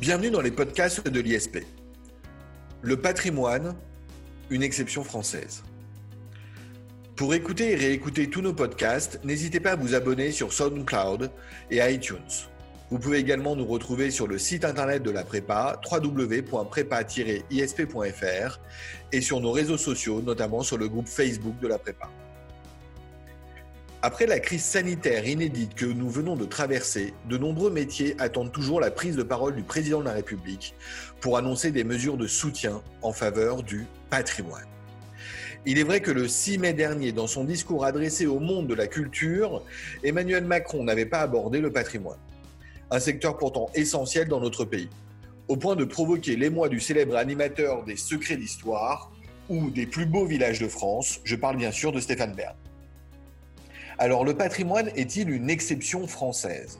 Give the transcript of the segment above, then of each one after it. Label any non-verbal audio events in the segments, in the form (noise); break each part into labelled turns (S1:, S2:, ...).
S1: Bienvenue dans les podcasts de l'ISP. Le patrimoine, une exception française. Pour écouter et réécouter tous nos podcasts, n'hésitez pas à vous abonner sur SoundCloud et iTunes. Vous pouvez également nous retrouver sur le site internet de la prépa www.prépa-isp.fr et sur nos réseaux sociaux, notamment sur le groupe Facebook de la prépa. Après la crise sanitaire inédite que nous venons de traverser, de nombreux métiers attendent toujours la prise de parole du président de la République pour annoncer des mesures de soutien en faveur du patrimoine. Il est vrai que le 6 mai dernier, dans son discours adressé au monde de la culture, Emmanuel Macron n'avait pas abordé le patrimoine, un secteur pourtant essentiel dans notre pays, au point de provoquer l'émoi du célèbre animateur des Secrets d'Histoire ou des plus beaux villages de France, je parle bien sûr de Stéphane Bern. Alors le patrimoine est-il une exception française?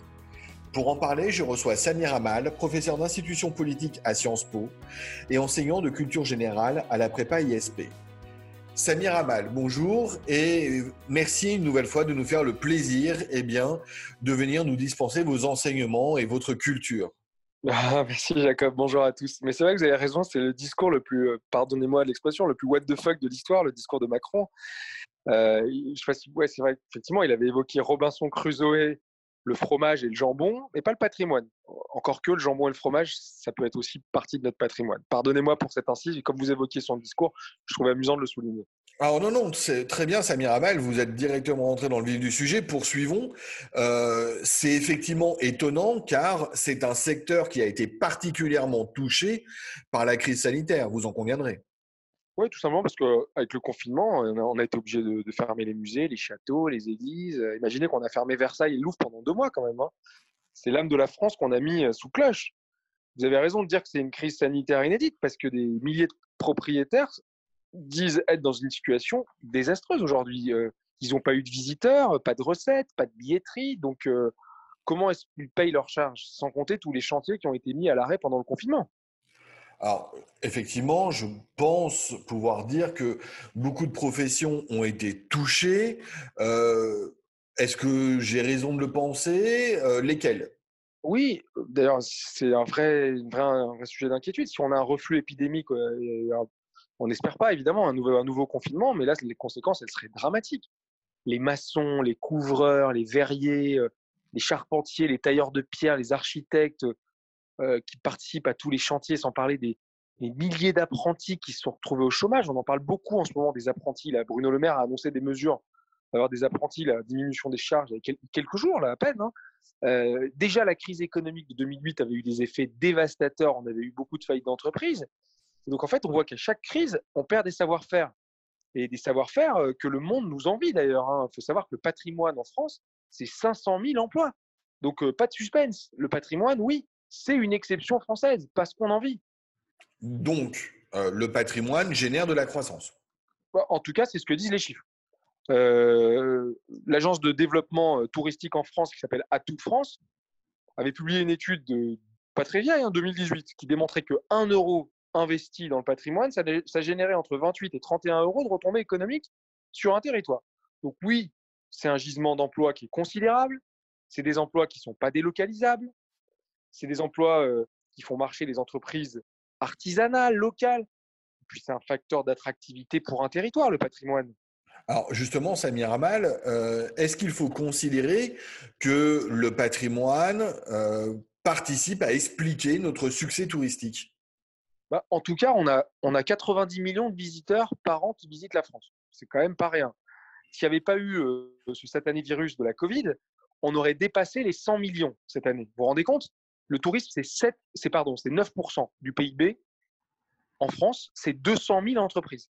S1: Pour en parler, je reçois Samir Amal, professeur d'institution politique à Sciences Po et enseignant de culture générale à la prépa ISP. Samir Amal, bonjour et merci une nouvelle fois de nous faire le plaisir eh bien, de venir nous dispenser vos enseignements et votre culture.
S2: Ah, merci Jacob, bonjour à tous. Mais c'est vrai que vous avez raison, c'est le discours le plus, euh, pardonnez-moi l'expression, le plus what the fuck de l'histoire, le discours de Macron. Euh, je sais pas si, ouais, c'est vrai, effectivement, il avait évoqué Robinson Crusoe, le fromage et le jambon, mais pas le patrimoine. Encore que le jambon et le fromage, ça peut être aussi partie de notre patrimoine. Pardonnez-moi pour cette incise, comme vous évoquiez son discours, je trouve amusant de le souligner.
S1: Alors non, non, c'est très bien, Samir Amal, vous êtes directement rentré dans le vif du sujet. Poursuivons. Euh, c'est effectivement étonnant car c'est un secteur qui a été particulièrement touché par la crise sanitaire, vous en conviendrez.
S2: Oui, tout simplement parce qu'avec le confinement, on a été obligé de, fermer les musées, les châteaux, les églises. Imaginez qu'on a fermé Versailles et Louvre pendant deux mois quand même. Hein. C'est l'âme de la France qu'on a mis euh, sous cloche. Vous avez raison de dire que c'est une crise sanitaire inédite parce que des milliers de propriétaires disent être dans une situation désastreuse aujourd'hui. Euh, ils n'ont pas eu de visiteurs, pas de recettes, pas de billetterie. Donc, euh, comment est-ce qu'ils payent leurs charges? Sans compter tous les chantiers qui ont été mis à l'arrêt pendant le confinement.
S1: Alors, effectivement, je pense pouvoir dire que beaucoup de professions ont été touchées. Euh, est-ce que j'ai raison de le penser? Euh, Lesquelles?
S2: Oui, d'ailleurs, c'est un vrai, sujet d'inquiétude. Si on a un reflux épidémique, euh, on n'espère pas évidemment un nouveau, un nouveau confinement, mais là, les conséquences, elles seraient dramatiques. Les maçons, les couvreurs, les verriers, les charpentiers, les tailleurs de pierre, les architectes, euh, qui participent à tous les chantiers, sans parler des, milliers d'apprentis qui se sont retrouvés au chômage. On en parle beaucoup en ce moment des apprentis. Là, Bruno Le Maire a annoncé des mesures d'avoir des apprentis, la diminution des charges il y a quelques jours, là, à peine. Hein. Euh, déjà, la crise économique de 2008 avait eu des effets dévastateurs. On avait eu beaucoup de faillites d'entreprises. Donc, en fait, on voit qu'à chaque crise, on perd des savoir-faire. Et des savoir-faire euh, que le monde nous envie d'ailleurs. Il hein. faut savoir que le patrimoine en France, c'est 500 000 emplois. Donc, pas de suspense. Le patrimoine, oui, c'est une exception française parce qu'on en vit.
S1: Donc, euh, le patrimoine génère de la croissance.
S2: Bah, en tout cas, c'est ce que disent les chiffres. Euh, l'agence de développement euh, touristique en France, qui s'appelle Atout France, avait publié une étude de, pas très vieille, en hein, 2018, qui démontrait que 1 euro investi dans le patrimoine, ça, ça générait entre 28 et 31 euros de retombées économiques sur un territoire. Donc oui, c'est un gisement d'emplois qui est considérable, c'est des emplois qui ne sont pas délocalisables, c'est des emplois qui font marcher les entreprises artisanales, locales. Puis c'est un facteur d'attractivité pour un territoire, le patrimoine.
S1: Alors justement, Samir Amal, est-ce qu'il faut considérer que le patrimoine participe à expliquer notre succès touristique?
S2: Bah, En tout cas, on a, on a 90 millions de visiteurs par an qui visitent la France. C'est quand même pas rien. S'il n'y avait pas eu ce satané virus de la Covid, on aurait dépassé les 100 millions cette année. Vous vous rendez compte? Le tourisme, c'est 7, c'est pardon, c'est 9% du PIB. En France, c'est 200 000 entreprises.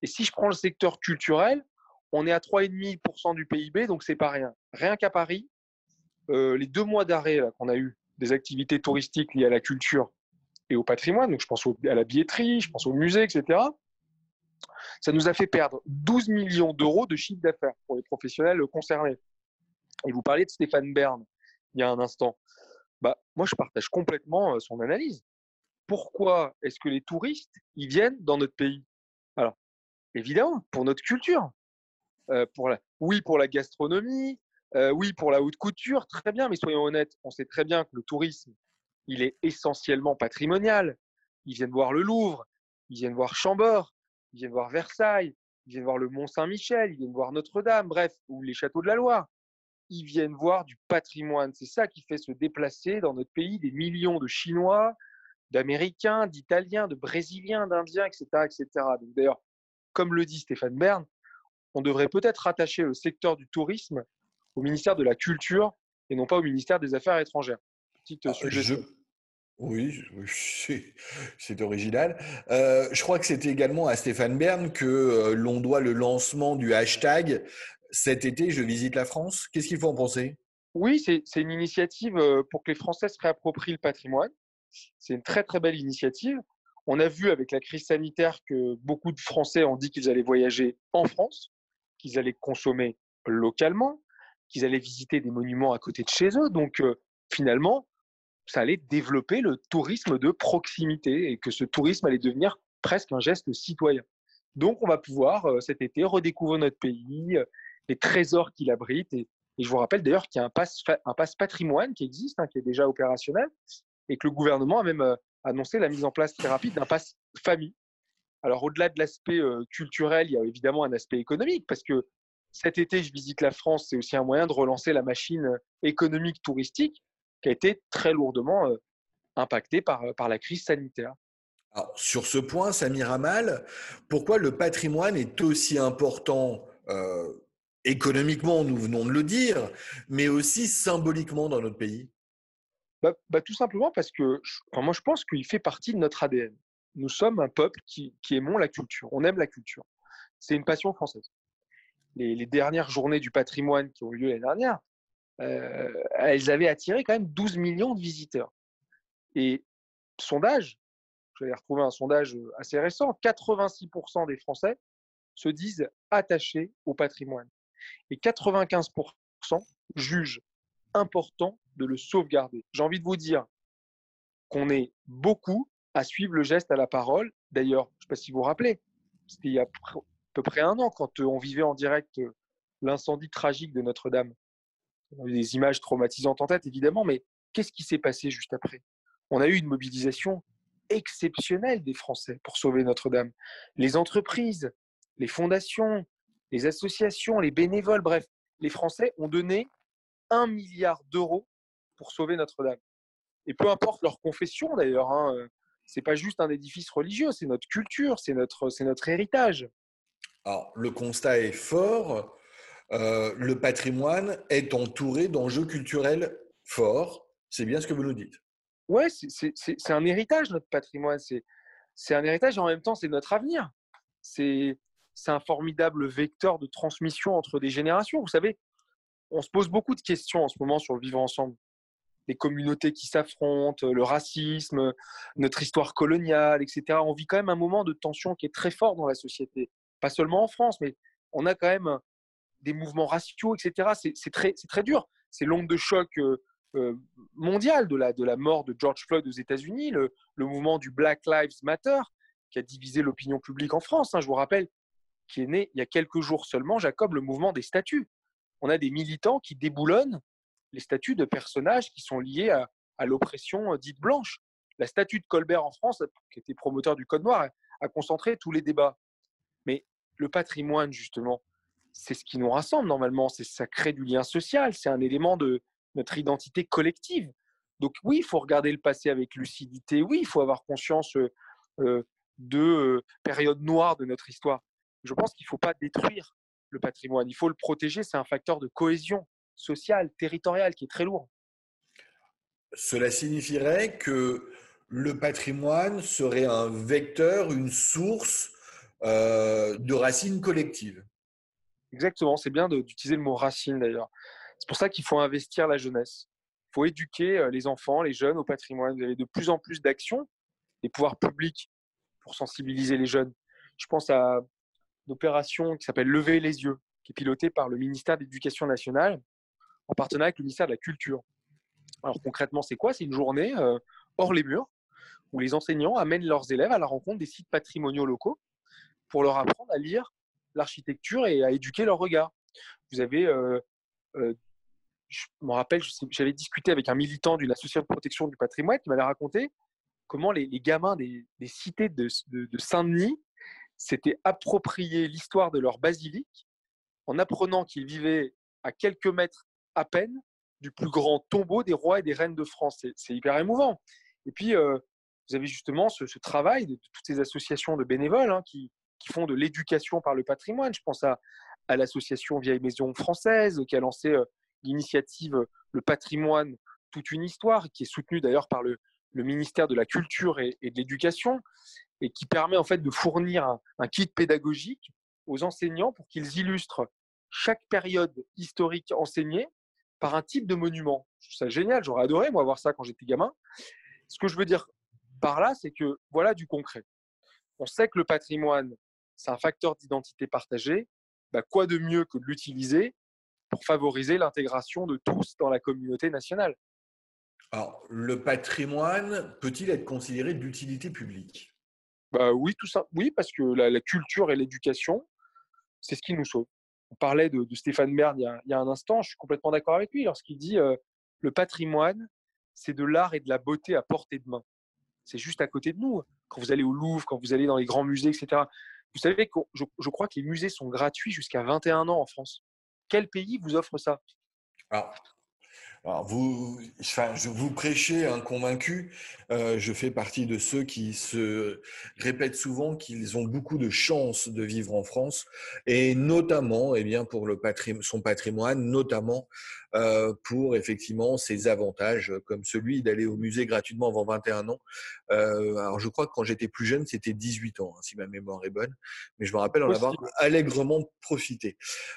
S2: Et si je prends le secteur culturel, on est à 3,5% du PIB, donc c'est pas rien. Rien qu'à Paris, euh, les deux mois d'arrêt qu'on a eu des activités touristiques liées à la culture et au patrimoine, donc je pense à la billetterie, je pense au musée, etc. Ça nous a fait perdre 12 millions d'euros de chiffre d'affaires pour les professionnels concernés. Et vous parlez de Stéphane Bern il y a un instant bah, moi, je partage complètement son analyse. Pourquoi est-ce que les touristes, ils viennent dans notre pays? Alors, évidemment, pour notre culture. pour la... Oui, pour la gastronomie. oui, pour la haute couture. Très bien, mais soyons honnêtes, on sait très bien que le tourisme, il est essentiellement patrimonial. Ils viennent voir le Louvre, ils viennent voir Chambord, ils viennent voir Versailles, ils viennent voir le Mont Saint-Michel, ils viennent voir Notre-Dame, bref, ou les châteaux de la Loire. Ils viennent voir du patrimoine. C'est ça qui fait se déplacer dans notre pays des millions de Chinois, d'Américains, d'Italiens, de Brésiliens, d'Indiens, etc. etc. D'ailleurs, comme le dit Stéphane Bern, on devrait peut-être rattacher le secteur du tourisme au ministère de la Culture et non pas au ministère des Affaires étrangères.
S1: Petite ah, suggestion. Oui, c'est original. Euh, je crois que c'était également à Stéphane Bern que euh, l'on doit le lancement du hashtag cet été, je visite la France. Qu'est-ce qu'il faut en penser?
S2: Oui, c'est une initiative euh, pour que les Français se réapproprient le patrimoine. C'est une très très belle initiative. On a vu avec la crise sanitaire que beaucoup de Français ont dit qu'ils allaient voyager en France, qu'ils allaient consommer localement, qu'ils allaient visiter des monuments à côté de chez eux. Donc finalement, ça allait développer le tourisme de proximité et que ce tourisme allait devenir presque un geste citoyen. Donc, on va pouvoir euh, cet été redécouvrir notre pays, euh, les trésors qu'il abrite. Et, je vous rappelle d'ailleurs qu'il y a un passe, un passe patrimoine qui existe, hein, qui est déjà opérationnel, et que le gouvernement a même euh, annoncé la mise en place très rapide d'un passe famille. Alors, au-delà de l'aspect culturel, il y a évidemment un aspect économique, parce que cet été, je visite la France, c'est aussi un moyen de relancer la machine économique touristique qui a été très lourdement euh, impacté par, euh, par la crise sanitaire.
S1: Sur ce point, Samir Amal, pourquoi le patrimoine est aussi important euh, économiquement, nous venons de le dire, mais aussi symboliquement dans notre pays
S2: bah, bah, Tout simplement parce que moi, je pense qu'il fait partie de notre ADN. Nous sommes un peuple qui, qui aimons la culture, on aime la culture. C'est une passion française. Les, dernières journées du patrimoine qui ont eu lieu l'année dernière, euh, elles avaient attiré quand même 12 millions de visiteurs. Et sondage, j'avais retrouvé un sondage assez récent, 86% des Français se disent attachés au patrimoine. Et 95% jugent important de le sauvegarder. J'ai envie de vous dire qu'on est beaucoup à suivre le geste à la parole. D'ailleurs, je ne sais pas si vous vous rappelez, c'était il y a à peu près un an quand on vivait en direct l'incendie tragique de Notre-Dame. On a eu des images traumatisantes en tête, évidemment, mais qu'est-ce qui s'est passé juste après? On a eu une mobilisation exceptionnelle des Français pour sauver Notre-Dame. Les entreprises, les fondations, les associations, les bénévoles, bref, les Français ont donné un milliard d'euros pour sauver Notre-Dame. Et peu importe leur confession d'ailleurs, hein, euh, c'est pas juste un édifice religieux, c'est notre culture, c'est notre, c'est notre héritage.
S1: Alors, le constat est fort. Euh, le patrimoine est entouré d'enjeux culturels forts. C'est bien ce que vous nous dites.
S2: Oui, c'est un héritage, notre patrimoine. C'est un héritage et en même temps, c'est notre avenir. C'est un formidable vecteur de transmission entre des générations. Vous savez, on se pose beaucoup de questions en ce moment sur le vivre ensemble. Les communautés qui s'affrontent, le racisme, notre histoire coloniale, etc. On vit quand même un moment de tension qui est très fort dans la société. Pas seulement en France, mais on a quand même des mouvements raciaux, etc. C'est très, très dur. C'est l'onde de choc euh, euh, mondial de la, de la mort de George Floyd aux États-Unis, le, le, mouvement du Black Lives Matter qui a divisé l'opinion publique en France. Hein, je vous rappelle, qui est né il y a quelques jours seulement, Jacob, le mouvement des statuts. On a des militants qui déboulonnent les statuts de personnages qui sont liés à, l'oppression euh, dite blanche. La statue de Colbert en France, qui était promoteur du Code noir, a concentré tous les débats. Mais le patrimoine, justement, c'est ce qui nous rassemble normalement, c'est ça crée du lien social, c'est un élément de notre identité collective. Donc oui, il faut regarder le passé avec lucidité, oui, il faut avoir conscience euh, de euh, périodes noires de notre histoire. Je pense qu'il ne faut pas détruire le patrimoine, il faut le protéger, c'est un facteur de cohésion sociale, territoriale qui est très lourd.
S1: Cela signifierait que le patrimoine serait un vecteur, une source euh, de racines collectives.
S2: Exactement, c'est bien d'utiliser le mot racine d'ailleurs. C'est pour ça qu'il faut investir la jeunesse. Il faut éduquer euh, les enfants, les jeunes au patrimoine. Vous avez de plus en plus d'actions des pouvoirs publics pour sensibiliser les jeunes. Je pense à opération qui s'appelle Lever les yeux, qui est pilotée par le ministère de l'Éducation nationale en partenariat avec le ministère de la Culture. Alors concrètement, c'est quoi? C'est une journée euh, hors les murs où les enseignants amènent leurs élèves à la rencontre des sites patrimoniaux locaux pour leur apprendre à lire l'architecture et à éduquer leur regard. Vous avez, euh, euh, je me rappelle, j'avais discuté avec un militant d'une association de protection du patrimoine qui m'avait raconté comment les, gamins des, cités de, Saint-Denis s'étaient appropriés l'histoire de leur basilique en apprenant qu'ils vivaient à quelques mètres à peine du plus grand tombeau des rois et des reines de France. C'est hyper émouvant. Et puis, euh, vous avez justement ce, travail de, toutes ces associations de bénévoles hein, qui, font de l'éducation par le patrimoine. Je pense à, l'association Vieille Maison Française qui a lancé euh, l'initiative Le patrimoine, toute une histoire, qui est soutenue d'ailleurs par le, ministère de la Culture et, de l'Éducation, et qui permet en fait de fournir un, kit pédagogique aux enseignants pour qu'ils illustrent chaque période historique enseignée par un type de monument. Je trouve ça génial, j'aurais adoré moi voir ça quand j'étais gamin. Ce que je veux dire par là, c'est que voilà du concret. On sait que le patrimoine, c'est un facteur d'identité partagée. Bah, quoi de mieux que de l'utiliser pour favoriser l'intégration de tous dans la communauté nationale?
S1: Alors, le patrimoine peut-il être considéré d'utilité publique?
S2: Bah oui, tout ça. Oui, parce que la, culture et l'éducation, c'est ce qui nous sauve. On parlait de, Stéphane Bern il, y, a, un instant, je suis complètement d'accord avec lui lorsqu'il dit euh, le patrimoine, c'est de l'art et de la beauté à portée de main. C'est juste à côté de nous. Quand vous allez au Louvre, quand vous allez dans les grands musées, etc. Vous savez que je, crois que les musées sont gratuits jusqu'à 21 ans en France. Quel pays vous offre ça?
S1: Vous, enfin, je vous prêchez un convaincu. Euh, je fais partie de ceux qui se répètent souvent qu'ils ont beaucoup de chance de vivre en France, et notamment, eh bien, pour le patrimoine, son patrimoine, notamment pour effectivement ses avantages, comme celui d'aller au musée gratuitement avant 21 ans. Euh, alors, je crois que quand j'étais plus jeune, c'était 18 ans, hein, si ma mémoire est bonne, mais je me rappelle en avoir allègrement profité.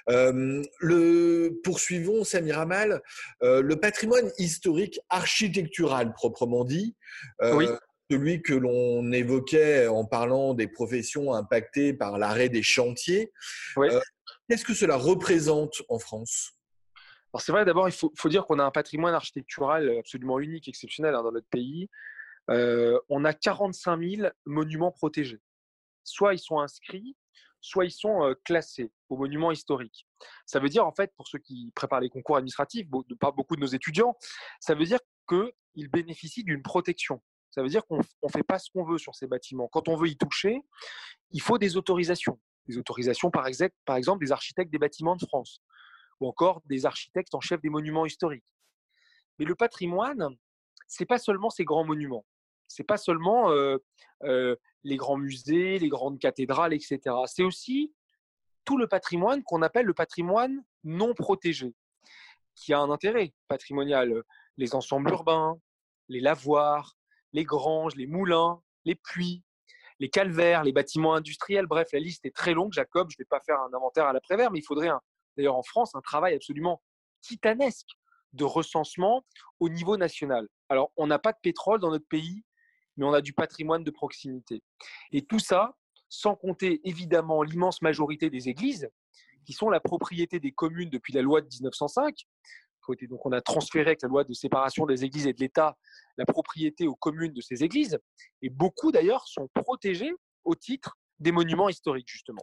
S1: Euh, le poursuivons, Samir Amal, le le patrimoine historique architectural proprement dit, euh, celui que l'on évoquait en parlant des professions impactées par l'arrêt des chantiers. Euh, qu'est-ce que cela représente en France?
S2: Alors c'est vrai, d'abord, il faut, dire qu'on a un patrimoine architectural absolument unique, exceptionnel hein, dans notre pays. Euh, on a 45 000 monuments protégés. Soit ils sont inscrits, soit ils sont classés aux monuments historiques. Ça veut dire, en fait, pour ceux qui préparent les concours administratifs, pas beaucoup de nos étudiants, ça veut dire qu'ils bénéficient d'une protection. Ça veut dire qu'on ne fait pas ce qu'on veut sur ces bâtiments. Quand on veut y toucher, il faut des autorisations. Des autorisations, par exemple des architectes des bâtiments de France ou encore des architectes en chef des monuments historiques. Mais le patrimoine, c'est pas seulement ces grands monuments. C'est pas seulement les grands musées, les grandes cathédrales, etc. C'est aussi tout le patrimoine qu'on appelle le patrimoine non protégé, qui a un intérêt patrimonial. Les ensembles urbains, les lavoirs, les granges, les moulins, les puits, les calvaires, les bâtiments industriels. Bref, la liste est très longue, Jacob. Je ne vais pas faire un inventaire à l'après-vert, mais il faudrait, d'ailleurs en France, un travail absolument titanesque de recensement au niveau national. Alors, on n'a pas de pétrole dans notre pays, mais on a du patrimoine de proximité. Et tout ça, sans compter évidemment l'immense majorité des églises, qui sont la propriété des communes depuis la loi de 1905. Donc on a transféré avec la loi de séparation des églises et de l'État la propriété aux communes de ces églises. Et beaucoup d'ailleurs sont protégés au titre des monuments historiques, justement.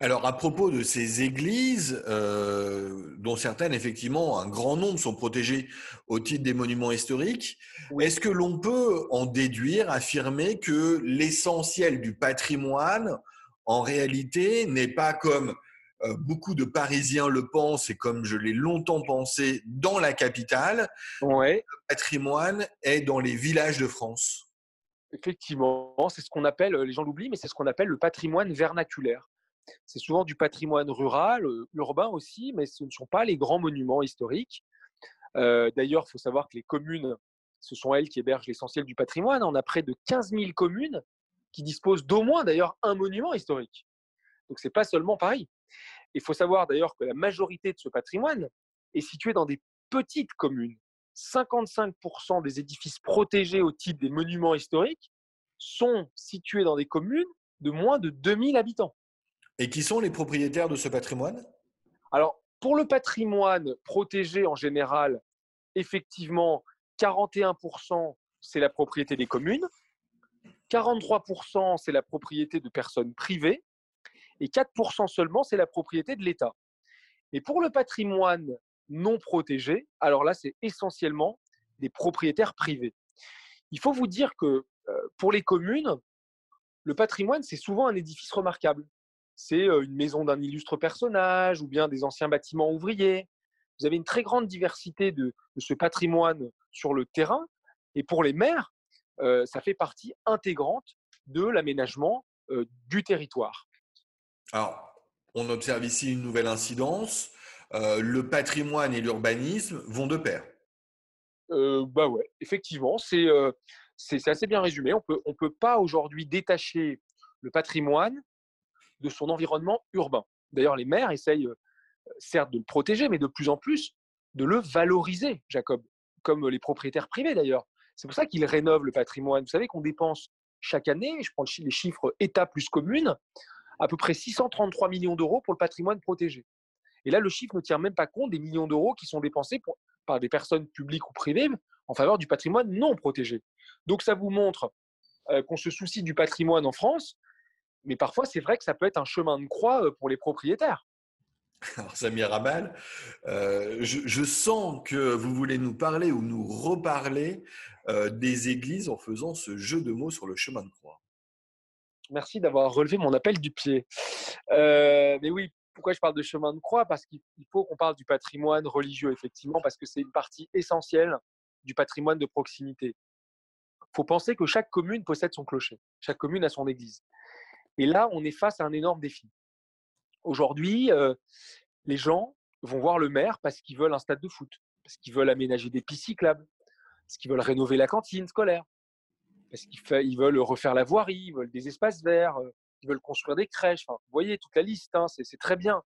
S1: Alors, à propos de ces églises, euh, dont certaines, effectivement, un grand nombre sont protégées au titre des monuments historiques, est-ce que l'on peut en déduire, affirmer que l'essentiel du patrimoine, en réalité, n'est pas comme euh, beaucoup de Parisiens le pensent et comme je l'ai longtemps pensé dans la capitale,
S2: le
S1: patrimoine est dans les villages de France?
S2: Effectivement, c'est ce qu'on appelle, les gens l'oublient, mais c'est ce qu'on appelle le patrimoine vernaculaire. C'est souvent du patrimoine rural, urbain aussi, mais ce ne sont pas les grands monuments historiques. D'ailleurs, il faut savoir que les communes, ce sont elles qui hébergent l'essentiel du patrimoine. On a près de 15 000 communes qui disposent d'au moins d'ailleurs un monument historique. Donc ce n'est pas seulement Paris. Il faut savoir d'ailleurs que la majorité de ce patrimoine est située dans des petites communes. 55% des édifices protégés au titre des monuments historiques sont situés dans des communes de moins de 2000 habitants.
S1: Et qui sont les propriétaires de ce patrimoine?
S2: Alors, pour le patrimoine protégé en général, effectivement, 41%, c'est la propriété des communes, 43%, c'est la propriété de personnes privées, et 4% seulement, c'est la propriété de l'État. Et pour le patrimoine non protégés, alors là, c'est essentiellement des propriétaires privés. Il faut vous dire que pour les communes, le patrimoine, c'est souvent un édifice remarquable. C'est une maison d'un illustre personnage ou bien des anciens bâtiments ouvriers. Vous avez une très grande diversité de, ce patrimoine sur le terrain. Et pour les maires, ça fait partie intégrante de l'aménagement du territoire.
S1: Alors, on observe ici une nouvelle incidence. le patrimoine et l'urbanisme vont de pair.
S2: bah ouais, effectivement, c'est assez bien résumé. On peut, ne peut pas aujourd'hui détacher le patrimoine de son environnement urbain. D'ailleurs, les maires essayent euh, certes de le protéger, mais de plus en plus de le valoriser, Jacob, comme les propriétaires privés d'ailleurs. C'est pour ça qu'ils rénovent le patrimoine. Vous savez qu'on dépense chaque année, je prends les chiffres État plus commune, à peu près 633 millions d'euros pour le patrimoine protégé. Et là, le chiffre ne tient même pas compte des millions d'euros qui sont dépensés par des personnes publiques ou privées en faveur du patrimoine non protégé. Donc ça vous montre euh, qu'on se soucie du patrimoine en France, mais parfois c'est vrai que ça peut être un chemin de croix pour les propriétaires. (laughs)
S1: Alors Samir Amal, euh, je, sens que vous voulez nous parler ou nous reparler des églises en faisant ce jeu de mots sur le chemin de croix.
S2: Merci d'avoir relevé mon appel du pied. mais oui, pourquoi je parle de chemin de croix? Parce qu'il faut qu'on parle du patrimoine religieux, effectivement, parce que c'est une partie essentielle du patrimoine de proximité. Il faut penser que chaque commune possède son clocher, chaque commune a son église. Et là, on est face à un énorme défi. Aujourd'hui, euh, les gens vont voir le maire parce qu'ils veulent un stade de foot, parce qu'ils veulent aménager des pistes cyclables, parce qu'ils veulent rénover la cantine scolaire, parce qu'ils veulent refaire la voirie, ils veulent des espaces verts, euh, ils veulent construire des crèches. vous voyez toute la liste, hein, c'est très bien.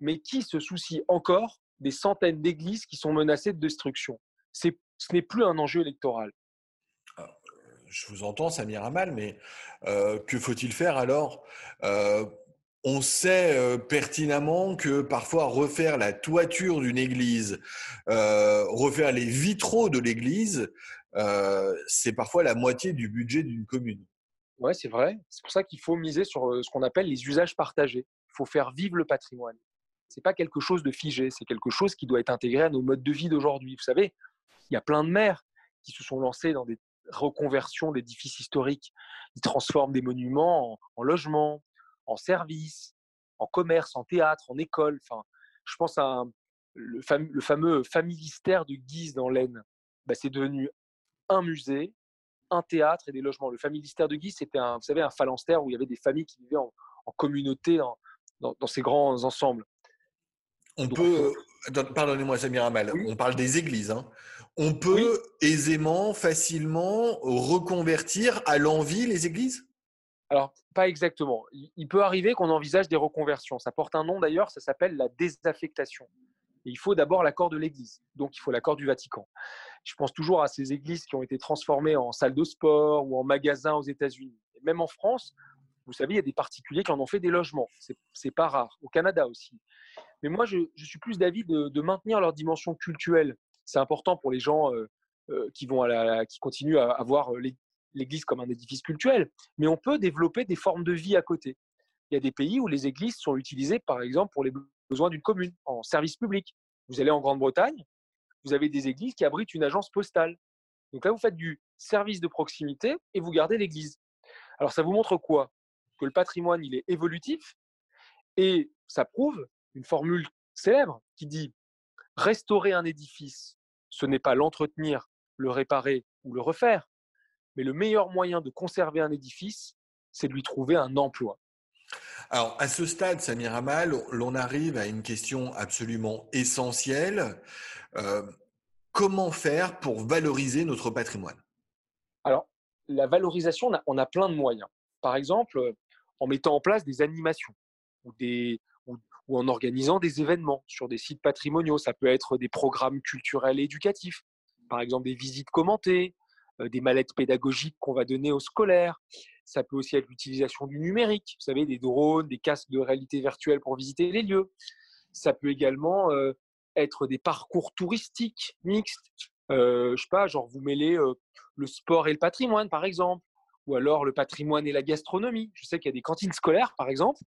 S2: Mais qui se soucie encore des centaines d'églises qui sont menacées de destruction? Ce n'est plus un enjeu électoral
S1: je vous entends, Samir Amal, mais euh, que faut-il faire alors? Euh, On sait euh, pertinemment que parfois refaire la toiture d'une église, refaire les vitraux de l'église, c'est parfois la moitié du budget d'une commune.
S2: Oui, c'est vrai. C'est pour ça qu'il faut miser sur ce qu'on appelle les usages partagés. Il faut faire vivre le patrimoine. Ce n'est pas quelque chose de figé, c'est quelque chose qui doit être intégré à nos modes de vie d'aujourd'hui. Vous savez, il y a plein de maires qui se sont lancés dans des reconversion d'édifices historiques. Ils transforment des monuments en, logements, en services, en commerce, en théâtre, en école. Enfin, je pense à le, fameux familistère de Guise dans l'Aisne. Bah, c'est devenu un musée, un théâtre et des logements. Le familistère de Guise, c'était un, vous savez, un phalanstère où il y avait des familles qui vivaient en, communauté dans, ces grands ensembles.
S1: On peut, pardonnez-moi Samir Amal, on parle des églises. Hein on peut aisément, facilement reconvertir à l'envie les églises?
S2: Alors, pas exactement. Il peut arriver qu'on envisage des reconversions. Ça porte un nom d'ailleurs, ça s'appelle la désaffectation. il faut d'abord l'accord de l'Église, donc il faut l'accord du Vatican. Je pense toujours à ces églises qui ont été transformées en salles de sport ou en magasins aux États-Unis. Même en France, vous savez, il y a des particuliers qui en ont fait des logements. C'est pas rare. Au Canada aussi. Mais moi, je, suis plus d'avis de, maintenir leur dimension cultuelle c'est important pour les gens qui, vont qui continuent à, voir l'Église comme un édifice cultuel. Mais on peut développer des formes de vie à côté. Il y a des pays où les églises sont utilisées, par exemple, pour les besoins d'une commune, en service public. Vous allez en Grande-Bretagne, vous avez des églises qui abritent une agence postale. Donc là, vous faites du service de proximité et vous gardez l'église. Alors ça vous montre quoi? Que le patrimoine, il est évolutif et ça prouve une formule célèbre qui dit Restaurer un édifice, ce n'est pas l'entretenir, le réparer ou le refaire, mais le meilleur moyen de conserver un édifice, c'est de lui trouver un emploi.
S1: Alors, à ce stade, Samir Amal, l'on arrive à une question absolument essentielle. Euh, comment faire pour valoriser notre patrimoine?
S2: Alors, la valorisation, on a plein de moyens. Par exemple, en mettant en place des animations ou des, ou en organisant des événements sur des sites patrimoniaux. Ça peut être des programmes culturels et éducatifs, par exemple des visites commentées, euh, des mallettes pédagogiques qu'on va donner aux scolaires. Ça peut aussi être l'utilisation du numérique, vous savez, des drones, des casques de réalité virtuelle pour visiter les lieux. Ça peut également euh, être des parcours touristiques mixtes. Euh, je sais pas, genre vous mêlez le sport et le patrimoine, par exemple, ou alors le patrimoine et la gastronomie. Je sais qu'il y a des cantines scolaires, par exemple,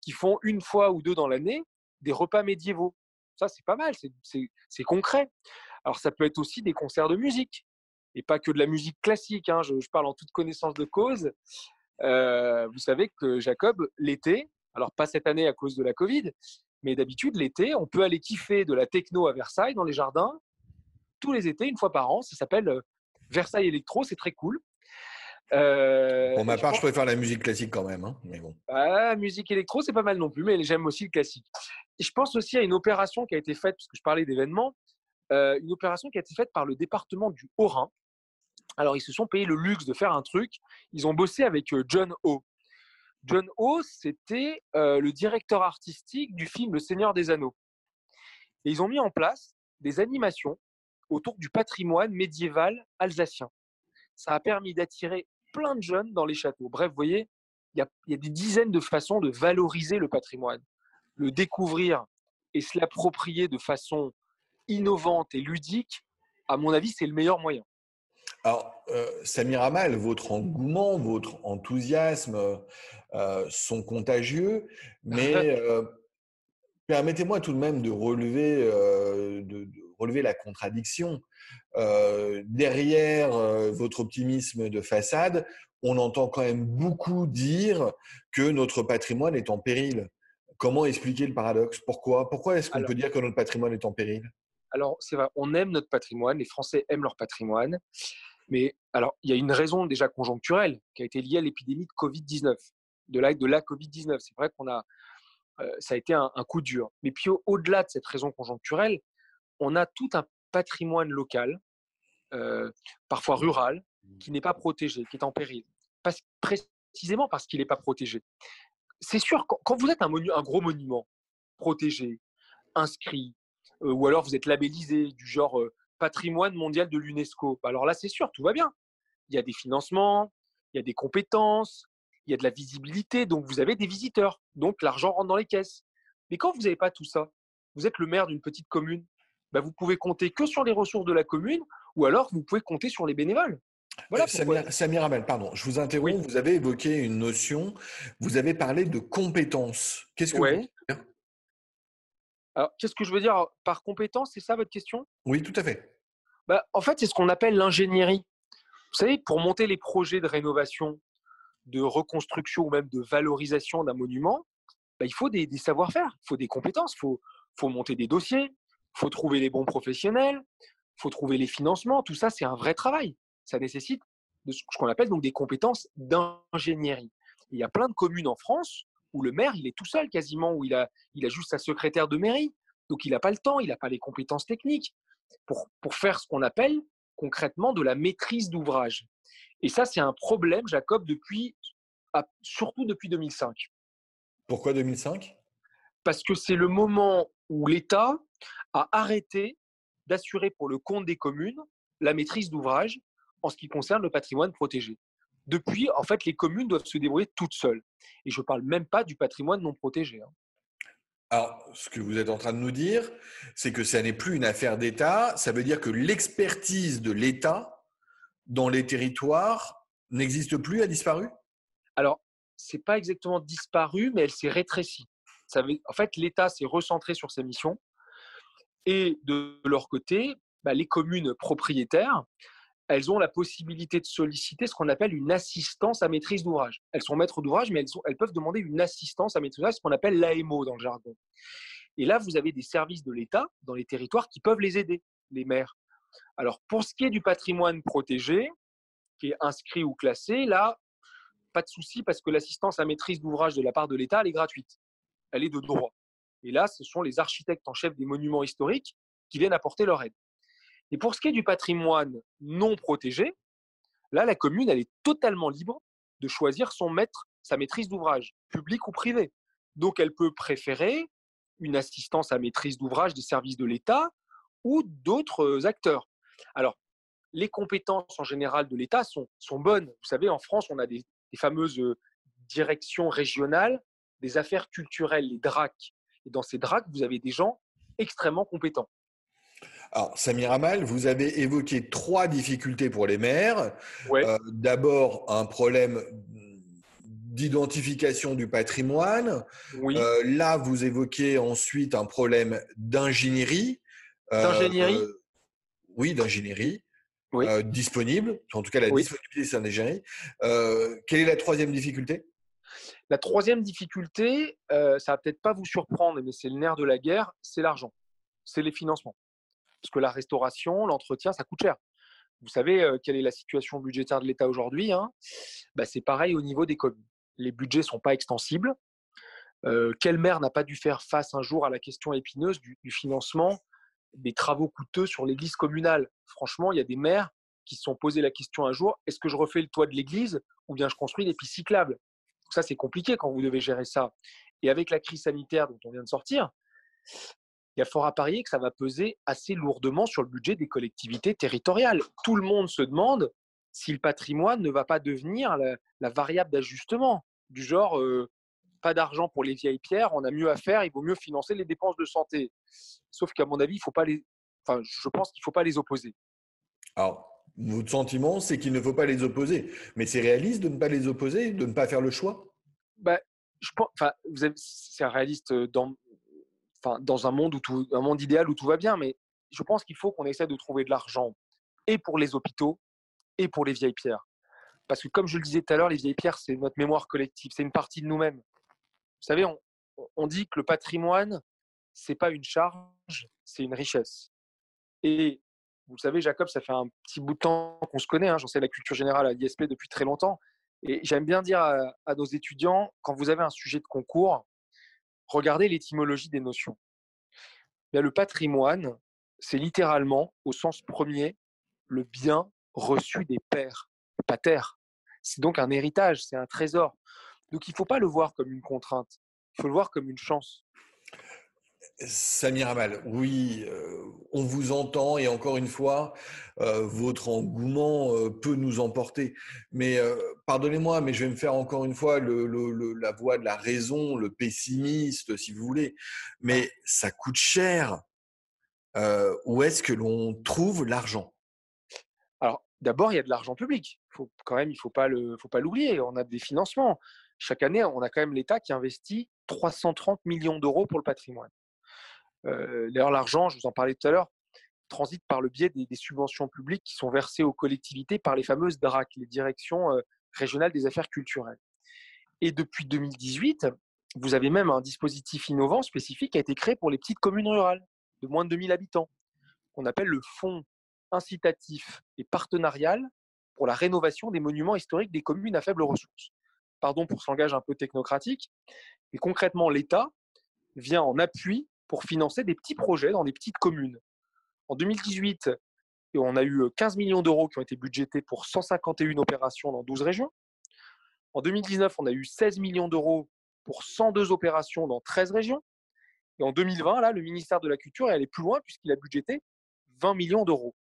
S2: qui font une fois ou deux dans l'année des repas médiévaux. Ça, c'est pas mal, c'est concret. Alors, ça peut être aussi des concerts de musique, et pas que de la musique classique. Hein. Je, parle en toute connaissance de cause. Euh, vous savez que Jacob, l'été, alors pas cette année à cause de la Covid, mais d'habitude, l'été, on peut aller kiffer de la techno à Versailles, dans les jardins, tous les étés, une fois par an. Ça s'appelle euh, Versailles Electro, c'est très cool.
S1: Euh, Pour ma part, je, préfère la musique classique quand même. Hein, mais bon.
S2: Ah, musique électro, c'est pas mal non plus, mais j'aime aussi le classique. Et je pense aussi à une opération qui a été faite, parce que je parlais d'événements, euh, une opération qui a été faite par le département du Haut-Rhin. Alors, ils se sont payés le luxe de faire un truc. Ils ont bossé avec euh, John O. John O, c'était le directeur artistique du film Le Seigneur des Anneaux. Et ils ont mis en place des animations autour du patrimoine médiéval alsacien. Ça a permis d'attirer plein de jeunes dans les châteaux. Bref, vous voyez, il y, a, des dizaines de façons de valoriser le patrimoine, le découvrir et se l'approprier de façon innovante et ludique. À mon avis, c'est le meilleur moyen.
S1: Alors, euh, Samir Amal, votre engouement, votre enthousiasme euh, sont contagieux, mais (laughs) euh, permettez-moi tout de même de relever, de, relever la contradiction. Euh, derrière euh, votre optimisme de façade, on entend quand même beaucoup dire que notre patrimoine est en péril. Comment expliquer le paradoxe? Pourquoi? Pourquoi est-ce qu'on peut dire que notre patrimoine est en péril?
S2: Alors, c'est vrai, on aime notre patrimoine, les Français aiment leur patrimoine, mais alors, il y a une raison déjà conjoncturelle qui a été liée à l'épidémie de Covid-19, de la, de la Covid-19. C'est vrai qu'on a, euh, ça a été un, coup dur. Mais puis, au-delà de cette raison conjoncturelle, on a tout un patrimoine local, euh, parfois rural, mmh. qui n'est pas protégé, qui est en péril. Parce, précisément parce qu'il n'est pas protégé. C'est sûr, quand, vous êtes un, un, gros monument protégé, inscrit, euh, ou alors vous êtes labellisé du genre euh, patrimoine mondial de l'UNESCO, bah alors là, c'est sûr, tout va bien. Il y a des financements, il y a des compétences, il y a de la visibilité, donc vous avez des visiteurs, donc l'argent rentre dans les caisses. Mais quand vous n'avez pas tout ça, vous êtes le maire d'une petite commune, bah, vous pouvez compter que sur les ressources de la commune ou alors vous pouvez compter sur les bénévoles.
S1: Voilà Samir, Amel, pardon, je vous interromps. Vous avez évoqué une notion, vous avez parlé de compétences. Qu'est-ce que vous voulez dire?
S2: Alors, qu'est-ce que je veux dire par compétence C'est ça votre question?
S1: Oui, tout à fait.
S2: Bah, en fait, c'est ce qu'on appelle l'ingénierie. Vous savez, pour monter les projets de rénovation, de reconstruction ou même de valorisation d'un monument, bah, il faut des, savoir-faire, il faut des compétences, il faut, faut monter des dossiers, faut trouver les bons professionnels, faut trouver les financements. Tout ça, c'est un vrai travail. Ça nécessite ce qu'on appelle donc des compétences d'ingénierie. Il y a plein de communes en France où le maire, il est tout seul quasiment, où il a, il a juste sa secrétaire de mairie. Donc, il n'a pas le temps, il n'a pas les compétences techniques pour, pour faire ce qu'on appelle concrètement de la maîtrise d'ouvrage. Et ça, c'est un problème, Jacob, depuis, surtout depuis 2005.
S1: Pourquoi 2005
S2: Parce que c'est le moment où l'État a arrêté d'assurer pour le compte des communes la maîtrise d'ouvrage en ce qui concerne le patrimoine protégé. Depuis, en fait, les communes doivent se débrouiller toutes seules. Et je ne parle même pas du patrimoine non protégé. Hein.
S1: Alors, ce que vous êtes en train de nous dire, c'est que ça n'est plus une affaire d'État. Ça veut dire que l'expertise de l'État dans les territoires n'existe plus, a disparu?
S2: Alors, ce n'est pas exactement disparu, mais elle s'est rétrécie. En fait, l'État s'est recentré sur ses missions. Et de leur côté, bah, les communes propriétaires, elles ont la possibilité de solliciter ce qu'on appelle une assistance à maîtrise d'ouvrage. Elles sont maîtres d'ouvrage, mais elles, peuvent demander une assistance à maîtrise d'ouvrage, ce qu'on appelle l'AMO dans le jargon. Et là, vous avez des services de l'État dans les territoires qui peuvent les aider, les maires. Alors, pour ce qui est du patrimoine protégé, qui est inscrit ou classé, là, pas de souci parce que l'assistance à maîtrise d'ouvrage de la part de l'État, elle est gratuite. Elle est de droit. Et là, ce sont les architectes en chef des monuments historiques qui viennent apporter leur aide. Et pour ce qui est du patrimoine non protégé, là, la commune, elle est totalement libre de choisir son maître, sa maîtrise d'ouvrage, public ou privé. Donc, elle peut préférer une assistance à maîtrise d'ouvrage des services de l'État ou d'autres acteurs. Alors, les compétences en général de l'État sont, sont, bonnes. Vous savez, en France, on a des, des fameuses directions régionales des affaires culturelles, les DRAC, et dans ces DRAC, vous avez des gens extrêmement compétents.
S1: Alors, Samir Amal, vous avez évoqué trois difficultés pour les maires. Euh, d'abord, un problème d'identification du patrimoine.
S2: Oui.
S1: Euh, là, vous évoquez ensuite un problème d'ingénierie.
S2: Euh, d'ingénierie
S1: Oui, d'ingénierie. disponible, en tout cas la disponibilité c'est l'ingénierie. quelle est la troisième difficulté?
S2: La troisième difficulté, ça va peut-être pas vous surprendre, mais c'est le nerf de la guerre, c'est l'argent, c'est les financements. Parce que la restauration, l'entretien, ça coûte cher. Vous savez quelle est la situation budgétaire de l'État aujourd'hui hein? Bah, C'est pareil au niveau des communes. Les budgets ne sont pas extensibles. quel maire n'a pas dû faire face un jour à la question épineuse du, financement des travaux coûteux sur l'église communale? Franchement, il y a des maires qui se sont posé la question un jour est-ce que je refais le toit de l'église ou bien je construis des pistes cyclables? Ça, c'est compliqué quand vous devez gérer ça. Et avec la crise sanitaire dont on vient de sortir, il y a fort à parier que ça va peser assez lourdement sur le budget des collectivités territoriales. Tout le monde se demande si le patrimoine ne va pas devenir la, variable d'ajustement, du genre euh, pas d'argent pour les vieilles pierres, on a mieux à faire, il vaut mieux financer les dépenses de santé. Sauf qu'à mon avis, il faut pas les, enfin, je pense qu'il ne faut pas les opposer.
S1: Alors, votre sentiment, c'est qu'il ne faut pas les opposer, mais c'est réaliste de ne pas les opposer, de ne pas faire le choix?
S2: Bah, je pense, enfin, c'est réaliste euh, dans, dans un monde, où tout, un monde idéal où tout va bien, mais je pense qu'il faut qu'on essaie de trouver de l'argent et pour les hôpitaux et pour les vieilles pierres. Parce que comme je le disais tout à l'heure, les vieilles pierres, c'est notre mémoire collective, c'est une partie de nous-mêmes. Vous savez, on, on dit que le patrimoine, c'est pas une charge, c'est une richesse. Et vous savez, Jacob, ça fait un petit bout de temps qu'on se connaît. Hein, J'en sais la culture générale à l'ISP depuis très longtemps. Et j'aime bien dire à, nos étudiants, quand vous avez un sujet de concours, regardez l'étymologie des notions. le patrimoine, c'est littéralement, au sens premier, le bien reçu des pères, pater. C'est donc un héritage, c'est un trésor. Donc il ne faut pas le voir comme une contrainte, il faut le voir comme une chance.
S1: Samir Amal, oui, euh, on vous entend et encore une fois, euh, votre engouement euh, peut nous emporter. Mais pardonnez-moi, mais je vais me faire encore une fois la voix de la raison, le pessimiste, si vous voulez. Mais ça coûte cher. où est-ce que l'on trouve l'argent?
S2: Alors, d'abord, il y a de l'argent public. Quand même, il ne faut pas l'oublier. On a des financements. Chaque année, on a quand même l'État qui investit 330 millions d'euros pour le patrimoine. Euh, d'ailleurs, l'argent, je vous en parlais tout à l'heure, transite par le biais des, subventions publiques qui sont versées aux collectivités par les fameuses DRAC, les directions euh, régionales des affaires culturelles. Et depuis 2018, vous avez même un dispositif innovant spécifique qui a été créé pour les petites communes rurales de moins de 2000 habitants, qu'on appelle le Fonds incitatif et partenarial pour la rénovation des monuments historiques des communes à faibles ressources. Pardon pour ce langage un peu technocratique, mais concrètement, l'État vient en appui pour financer des petits projets dans des petites communes. En 2018, on a eu 15 millions d'euros qui ont été budgétés pour 151 opérations dans 12 régions. En 2019, on a eu 16 millions d'euros pour 102 opérations dans 13 régions. Et en 2020, là, le ministère de la Culture est allé plus loin puisqu'il a budgété 20 millions d'euros.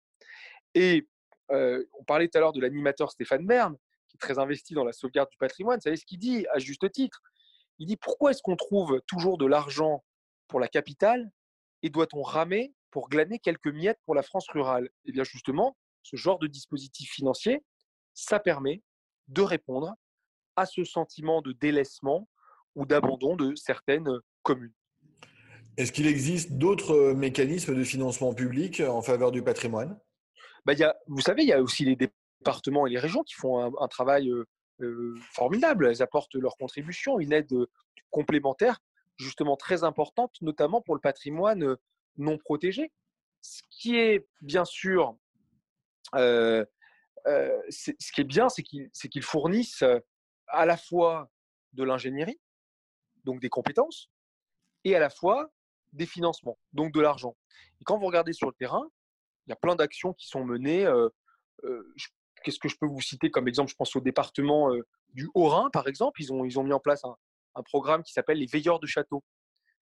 S2: Et on parlait tout à l'heure de l'animateur Stéphane Bern, qui est très investi dans la sauvegarde du patrimoine. Vous savez ce qu'il dit, à juste titre? Il dit pourquoi est-ce qu'on trouve toujours de l'argent pour la capitale et doit-on ramer pour glaner quelques miettes pour la France rurale? Eh bien justement, ce genre de dispositif financier, ça permet de répondre à ce sentiment de délaissement ou d'abandon de certaines communes.
S1: Est-ce qu'il existe d'autres mécanismes de financement public en faveur du patrimoine?
S2: Bah, y a, Vous savez, il y a aussi les départements et les régions qui font un, travail formidable. Elles apportent leur contribution, une aide complémentaire justement très importante, notamment pour le patrimoine non protégé. Ce qui est bien sûr, ce qui est bien, c'est qu'ils fournissent à la fois de l'ingénierie, donc des compétences, et à la fois des financements, donc de l'argent. Et quand vous regardez sur le terrain, il y a plein d'actions qui sont menées. Qu'est-ce que je peux vous citer comme exemple? Je pense au département du Haut-Rhin, par exemple. Ils ont, ils ont mis en place un, un programme qui s'appelle les veilleurs de château.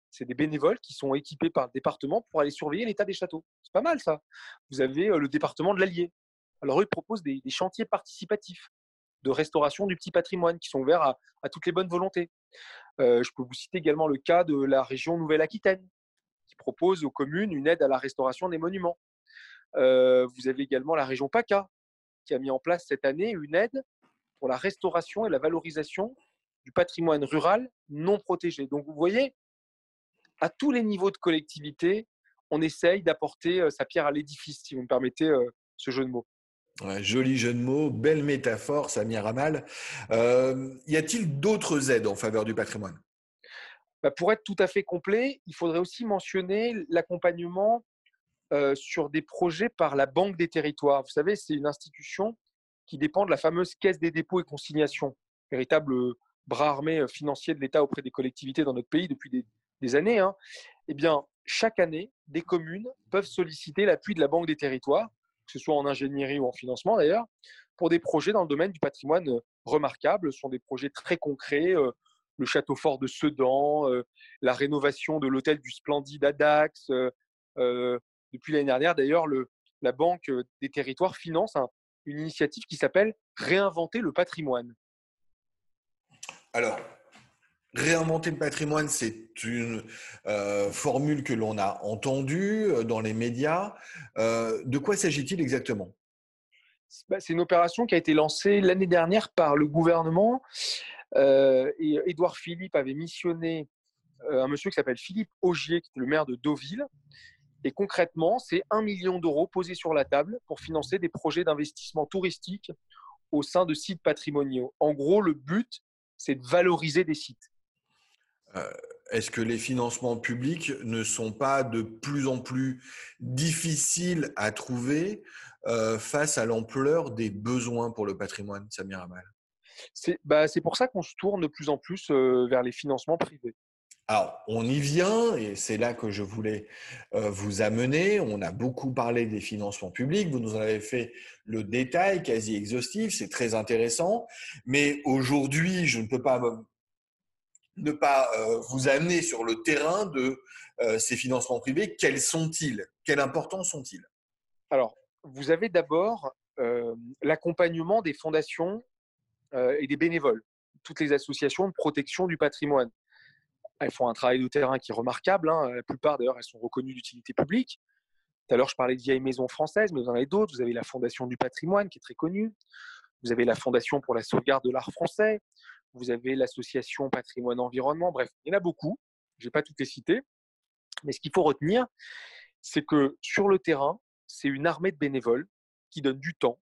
S2: C'est des bénévoles qui sont équipés par le département pour aller surveiller l'état des châteaux. C'est pas mal ça. Vous avez le département de l'Allier. Alors eux, ils proposent des, chantiers participatifs de restauration du petit patrimoine qui sont ouverts à, toutes les bonnes volontés. Je peux vous citer également le cas de la région Nouvelle-Aquitaine qui propose aux communes une aide à la restauration des monuments. Vous avez également la région PACA qui a mis en place cette année une aide pour la restauration et la valorisation du patrimoine rural non protégé. Donc vous voyez, à tous les niveaux de collectivité, on essaye d'apporter sa pierre à l'édifice, si vous me permettez ce jeu de mots.
S1: joli jeu de mots, belle métaphore, Samir Amal. Euh, y a-t-il d'autres aides en faveur du patrimoine?
S2: Bah, Pour être tout à fait complet, il faudrait aussi mentionner l'accompagnement sur des projets par la Banque des territoires. Vous savez, c'est une institution qui dépend de la fameuse Caisse des dépôts et consignations, véritable bras armé financier de l'État auprès des collectivités dans notre pays depuis des, années. Hein. Eh bien, chaque année, des communes peuvent solliciter l'appui de la Banque des territoires, que ce soit en ingénierie ou en financement d'ailleurs, pour des projets dans le domaine du patrimoine remarquable. Ce sont des projets très concrets. le château fort de Sedan, la rénovation de l'hôtel du Splendide à depuis l'année dernière, d'ailleurs, la Banque euh, des territoires finance une initiative qui s'appelle Réinventer le patrimoine.
S1: Alors, Réinventer le patrimoine, c'est une euh, formule que l'on a entendue euh, dans les médias. de quoi s'agit-il exactement?
S2: Bah, C'est une opération qui a été lancée l'année dernière par le gouvernement. Édouard Philippe avait missionné un monsieur qui s'appelle Philippe Augier, qui était le maire de Deauville, et concrètement, c'est un million d'euros posés sur la table pour financer des projets d'investissement touristique au sein de sites patrimoniaux. En gros, le but, c'est de valoriser des sites.
S1: Euh, est-ce que les financements publics ne sont pas de plus en plus difficiles à trouver euh, face à l'ampleur des besoins pour le patrimoine, Samir Amal?
S2: C'est bah, pour ça qu'on se tourne de plus en plus euh, vers les financements privés.
S1: Alors, on y vient, et c'est là que je voulais euh, vous amener. On a beaucoup parlé des financements publics, vous nous avez fait le détail quasi exhaustif, c'est très intéressant. Mais aujourd'hui, je ne peux pas ne pas euh, vous amener sur le terrain de euh, ces financements privés. Quels sont-ils? Quelle importance sont-ils?
S2: Alors, vous avez d'abord l'accompagnement des fondations et des bénévoles, toutes les associations de protection du patrimoine elles font un travail de terrain qui est remarquable. Hein. La plupart, d'ailleurs, elles sont reconnues d'utilité publique. Tout à l'heure, je parlais de vieilles maisons françaises, mais vous en avez d'autres. Vous avez la Fondation du patrimoine, qui est très connue. Vous avez la Fondation pour la sauvegarde de l'art français. Vous avez l'Association Patrimoine Environnement. Bref, il y en a beaucoup. Je ne vais pas toutes les citer. Mais ce qu'il faut retenir, c'est que sur le terrain, c'est une armée de bénévoles qui donnent du temps,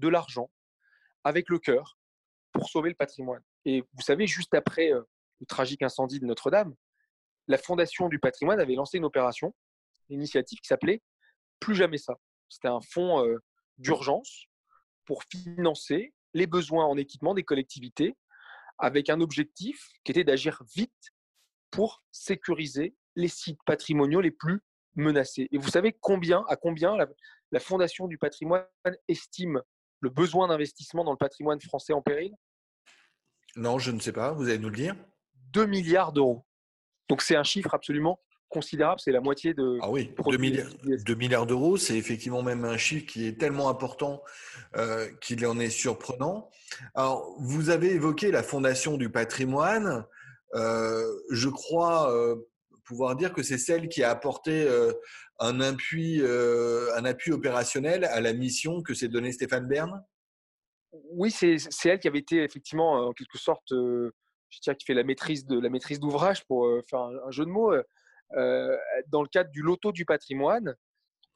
S2: de l'argent, avec le cœur, pour sauver le patrimoine. Et vous savez, juste après euh, le tragique incendie de Notre-Dame, la Fondation du patrimoine avait lancé une opération, une initiative qui s'appelait Plus jamais ça. C'était un fonds euh, d'urgence pour financer les besoins en équipement des collectivités avec un objectif qui était d'agir vite pour sécuriser les sites patrimoniaux les plus menacés. Et vous savez combien, à combien la, la Fondation du patrimoine estime le besoin d'investissement dans le patrimoine français en péril?
S1: Non, je ne sais pas. Vous allez nous le dire?
S2: 2 milliards d'euros. Donc c'est un chiffre absolument considérable, c'est la moitié de...
S1: Ah oui, 2 milliards, milliards d'euros, c'est effectivement même un chiffre qui est tellement important euh, qu'il en est surprenant. Alors, vous avez évoqué la Fondation du patrimoine. Euh, je crois euh, pouvoir dire que c'est celle qui a apporté un, appui, un appui opérationnel à la mission que s'est donnée Stéphane Bern?
S2: Oui, c'est elle qui avait été effectivement en quelque sorte je tiens qui fait la maîtrise de la maîtrise d'ouvrage pour euh, faire un, jeu de mots. Euh, euh, dans le cadre du loto du patrimoine,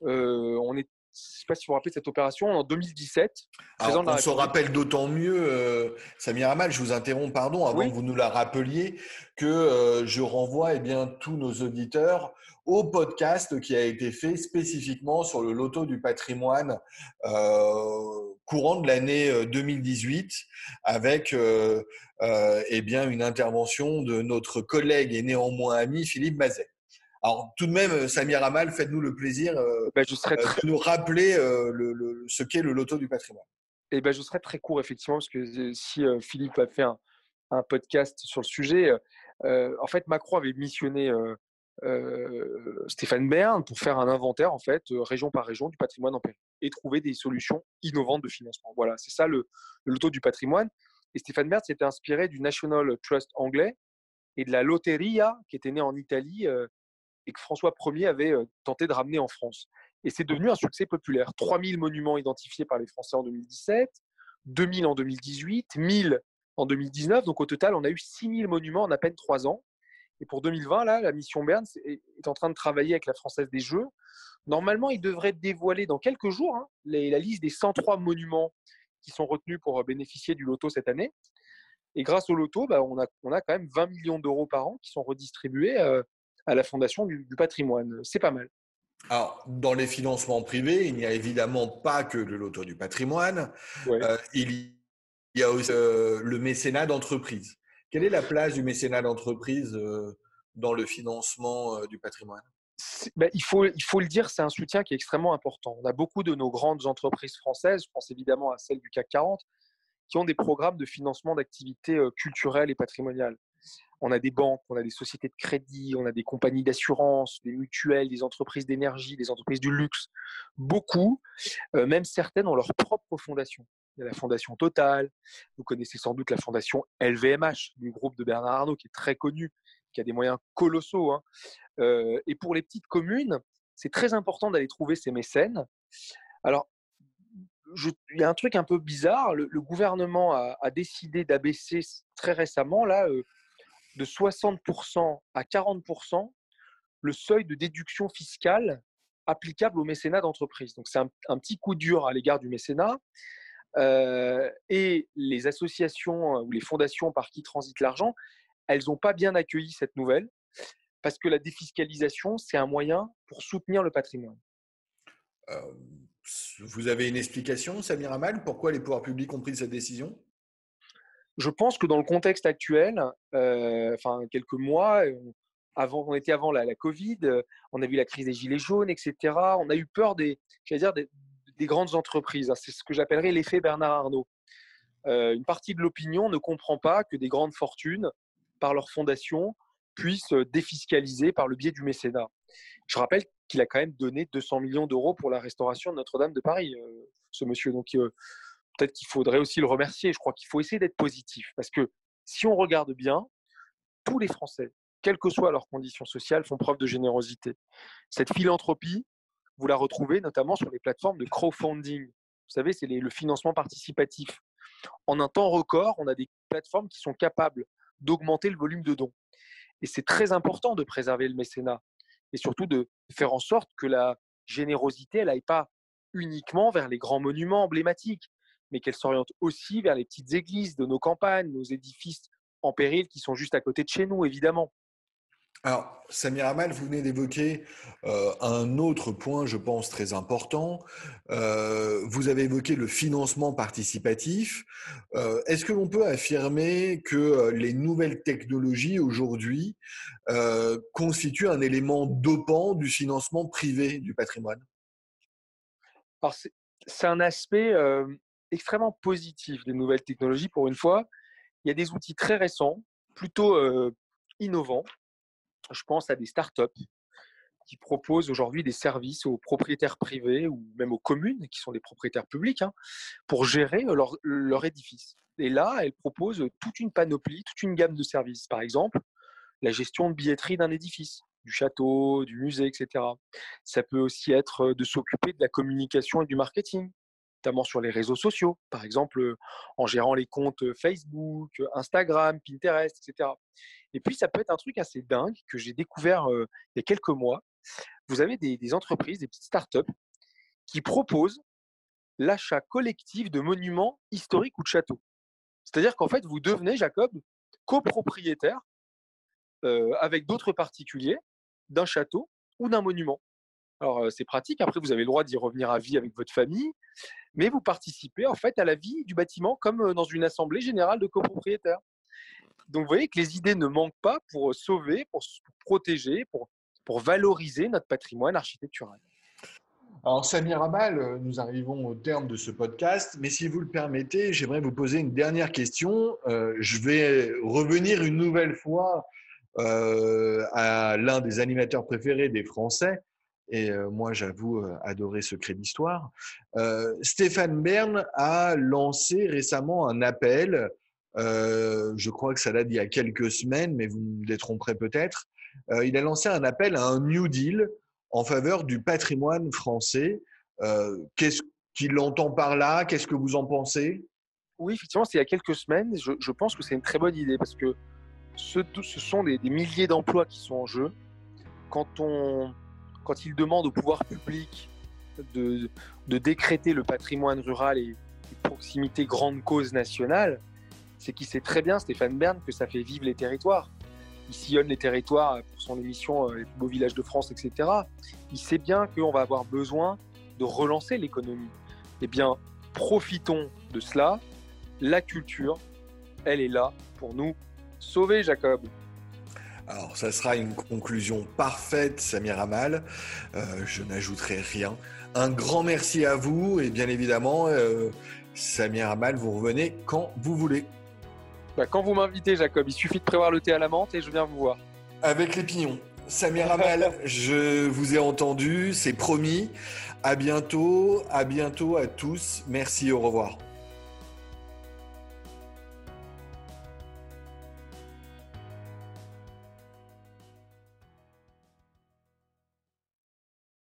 S2: on est je ne sais pas si vous vous rappelez cette opération, en 2017.
S1: on se rappelle d'autant mieux, Samir Amal, je vous interromps, pardon, avant que vous nous la rappeliez, que je renvoie eh bien, tous nos auditeurs au podcast qui a été fait spécifiquement sur le loto du patrimoine courant de l'année 2018 avec euh, eh bien, une intervention de notre collègue et néanmoins ami Philippe Mazet. Alors, tout de même, Samir Amal, faites-nous le plaisir euh, ben, je serais euh, de nous rappeler le, ce qu'est le loto du patrimoine.
S2: Eh ben, je serai très court, effectivement, parce que si Philippe a fait un, un, podcast sur le sujet, en fait, Macron avait missionné Stéphane Bern pour faire un inventaire, en fait, région par région du patrimoine en péril et trouver des solutions innovantes de financement. Voilà, c'est ça le, le loto du patrimoine. Et Stéphane Bern s'était inspiré du National Trust anglais et de la Lotteria qui était née en Italie euh, et que François Ier avait tenté de ramener en France. Et c'est devenu un succès populaire. 3000 monuments identifiés par les Français en 2017, 2000 en 2018, 1000 en 2019. Donc au total, on a eu 6000 monuments en à peine trois ans. Et pour 2020, là, la mission Berne est en train de travailler avec la Française des Jeux. Normalement, il devrait dévoiler dans quelques jours hein, la liste des 103 monuments qui sont retenus pour bénéficier du loto cette année. Et grâce au loto, bah, on, a, quand même 20 millions d'euros par an qui sont redistribués à la Fondation du, patrimoine. C'est pas mal.
S1: Alors, dans les financements privés, il n'y a évidemment pas que le loto du patrimoine. Euh, il y a aussi euh, le mécénat d'entreprise. Quelle est la place du mécénat d'entreprise dans le financement du patrimoine?
S2: Bah, il, faut, il faut le dire, c'est un soutien qui est extrêmement important. On a beaucoup de nos grandes entreprises françaises, je pense évidemment à celles du CAC 40, qui ont des programmes de financement d'activités culturelles et patrimoniales. On a des banques, on a des sociétés de crédit, on a des compagnies d'assurance, des mutuelles, des entreprises d'énergie, des entreprises du luxe. Beaucoup, même certaines ont leur propre fondation. Il y a la fondation Total, vous connaissez sans doute la fondation LVMH du groupe de Bernard Arnault qui est très connu, qui a des moyens colossaux. Hein. et pour les petites communes, c'est très important d'aller trouver ces mécènes. Alors, il y a un truc un peu bizarre. Le, gouvernement a, décidé d'abaisser très récemment, là, de 60% à 40% le seuil de déduction fiscale applicable au mécénat d'entreprise. Donc, c'est un, petit coup dur à l'égard du mécénat. et les associations ou les fondations par qui transite l'argent, elles n'ont pas bien accueilli cette nouvelle parce que la défiscalisation, c'est un moyen pour soutenir le patrimoine.
S1: vous avez une explication, Samir Amal, pourquoi les pouvoirs publics ont pris cette décision?
S2: Je pense que dans le contexte actuel, enfin quelques mois, avant, on était avant la, Covid, on a vu la crise des gilets jaunes, etc. On a eu peur des, dire, des, grandes entreprises. Hein. C'est ce que j'appellerais l'effet Bernard Arnault. une partie de l'opinion ne comprend pas que des grandes fortunes par leur fondation puissent défiscaliser par le biais du mécénat. Je rappelle qu'il a quand même donné 200 millions d'euros pour la restauration de Notre-Dame de Paris, ce monsieur. Donc peut-être qu'il faudrait aussi le remercier. Je crois qu'il faut essayer d'être positif parce que si on regarde bien, tous les Français, quelles que soient leurs conditions sociales, font preuve de générosité. Cette philanthropie, vous la retrouvez notamment sur les plateformes de crowdfunding. Vous savez, c'est le financement participatif. En un temps record, on a des plateformes qui sont capables d'augmenter le volume de dons. Et c'est très important de préserver le mécénat et surtout de faire en sorte que la générosité, elle n'aille pas uniquement vers les grands monuments emblématiques, mais qu'elle s'oriente aussi vers les petites églises de nos campagnes, nos édifices en péril qui sont juste à côté de chez nous, évidemment.
S1: Alors, Samir Amal, vous venez d'évoquer euh, un autre point, je pense, très important. Euh, vous avez évoqué le financement participatif. Euh, est-ce que l'on peut affirmer que les nouvelles technologies aujourd'hui constituent un élément dopant du financement privé du patrimoine?
S2: Alors, c'est un aspect extrêmement positif des nouvelles technologies. Pour une fois, il y a des outils très récents, plutôt innovants je pense à des startups qui proposent aujourd'hui des services aux propriétaires privés ou même aux communes, qui sont des propriétaires publics, hein, pour gérer leur, leur édifice. Et là, elles proposent toute une panoplie, toute une gamme de services. Par exemple, la gestion de billetterie d'un édifice, du château, du musée, etc. Ça peut aussi être de s'occuper de la communication et du marketing, notamment sur les réseaux sociaux, par exemple en gérant les comptes Facebook, Instagram, Pinterest, etc. Et puis, ça peut être un truc assez dingue que j'ai découvert il y a quelques mois. Vous avez des, entreprises, des petites startups qui proposent l'achat collectif de monuments historiques ou de châteaux. C'est-à-dire qu'en fait, vous devenez, Jacob, copropriétaire avec d'autres particuliers d'un château ou d'un monument. Alors, c'est pratique. Après, vous avez le droit d'y revenir à vie avec votre famille, mais vous participez en fait à la vie du bâtiment comme dans une assemblée générale de copropriétaires. Donc, vous voyez que les idées ne manquent pas pour sauver, pour, protéger, pour, pour valoriser notre patrimoine architectural.
S1: Alors, Samir Amal, nous arrivons au terme de ce podcast, mais si vous le permettez, j'aimerais vous poser une dernière question. je vais revenir une nouvelle fois à l'un des animateurs préférés des Français, et moi j'avoue adorer Secret d'Histoire. Stéphane Bern a lancé récemment un appel, je crois que ça date d'il y a quelques semaines, mais vous me détromperez peut-être. il a lancé un appel à un New Deal en faveur du patrimoine français. Qu'est-ce qu'il entend par là Qu'est-ce que vous en pensez?
S2: Oui, effectivement, c'est il y a quelques semaines. Je, pense que c'est une très bonne idée parce que ce, ce sont des, milliers d'emplois qui sont en jeu. Quand, on, quand ils demandent au pouvoir public de, décréter le patrimoine rural et, proximité grande cause nationale, c'est qu'il sait très bien, Stéphane Bern, que ça fait vivre les territoires. Il sillonne les territoires pour son émission euh, Les plus beaux villages de France, etc. Il sait bien qu'on va avoir besoin de relancer l'économie. Eh bien, profitons de cela. La culture, elle est là pour nous sauver, Jacob.
S1: Alors, ça sera une conclusion parfaite, Samir Amal. Euh, je n'ajouterai rien. Un grand merci à vous et bien évidemment, euh, Samir Amal, vous revenez quand vous voulez.
S2: Bah, quand vous m'invitez, Jacob, il suffit de prévoir le thé à la menthe et je viens vous voir.
S1: Avec les pignons. Samir Amal, (laughs) je vous ai entendu, c'est promis. À bientôt, à bientôt à tous. Merci, au revoir.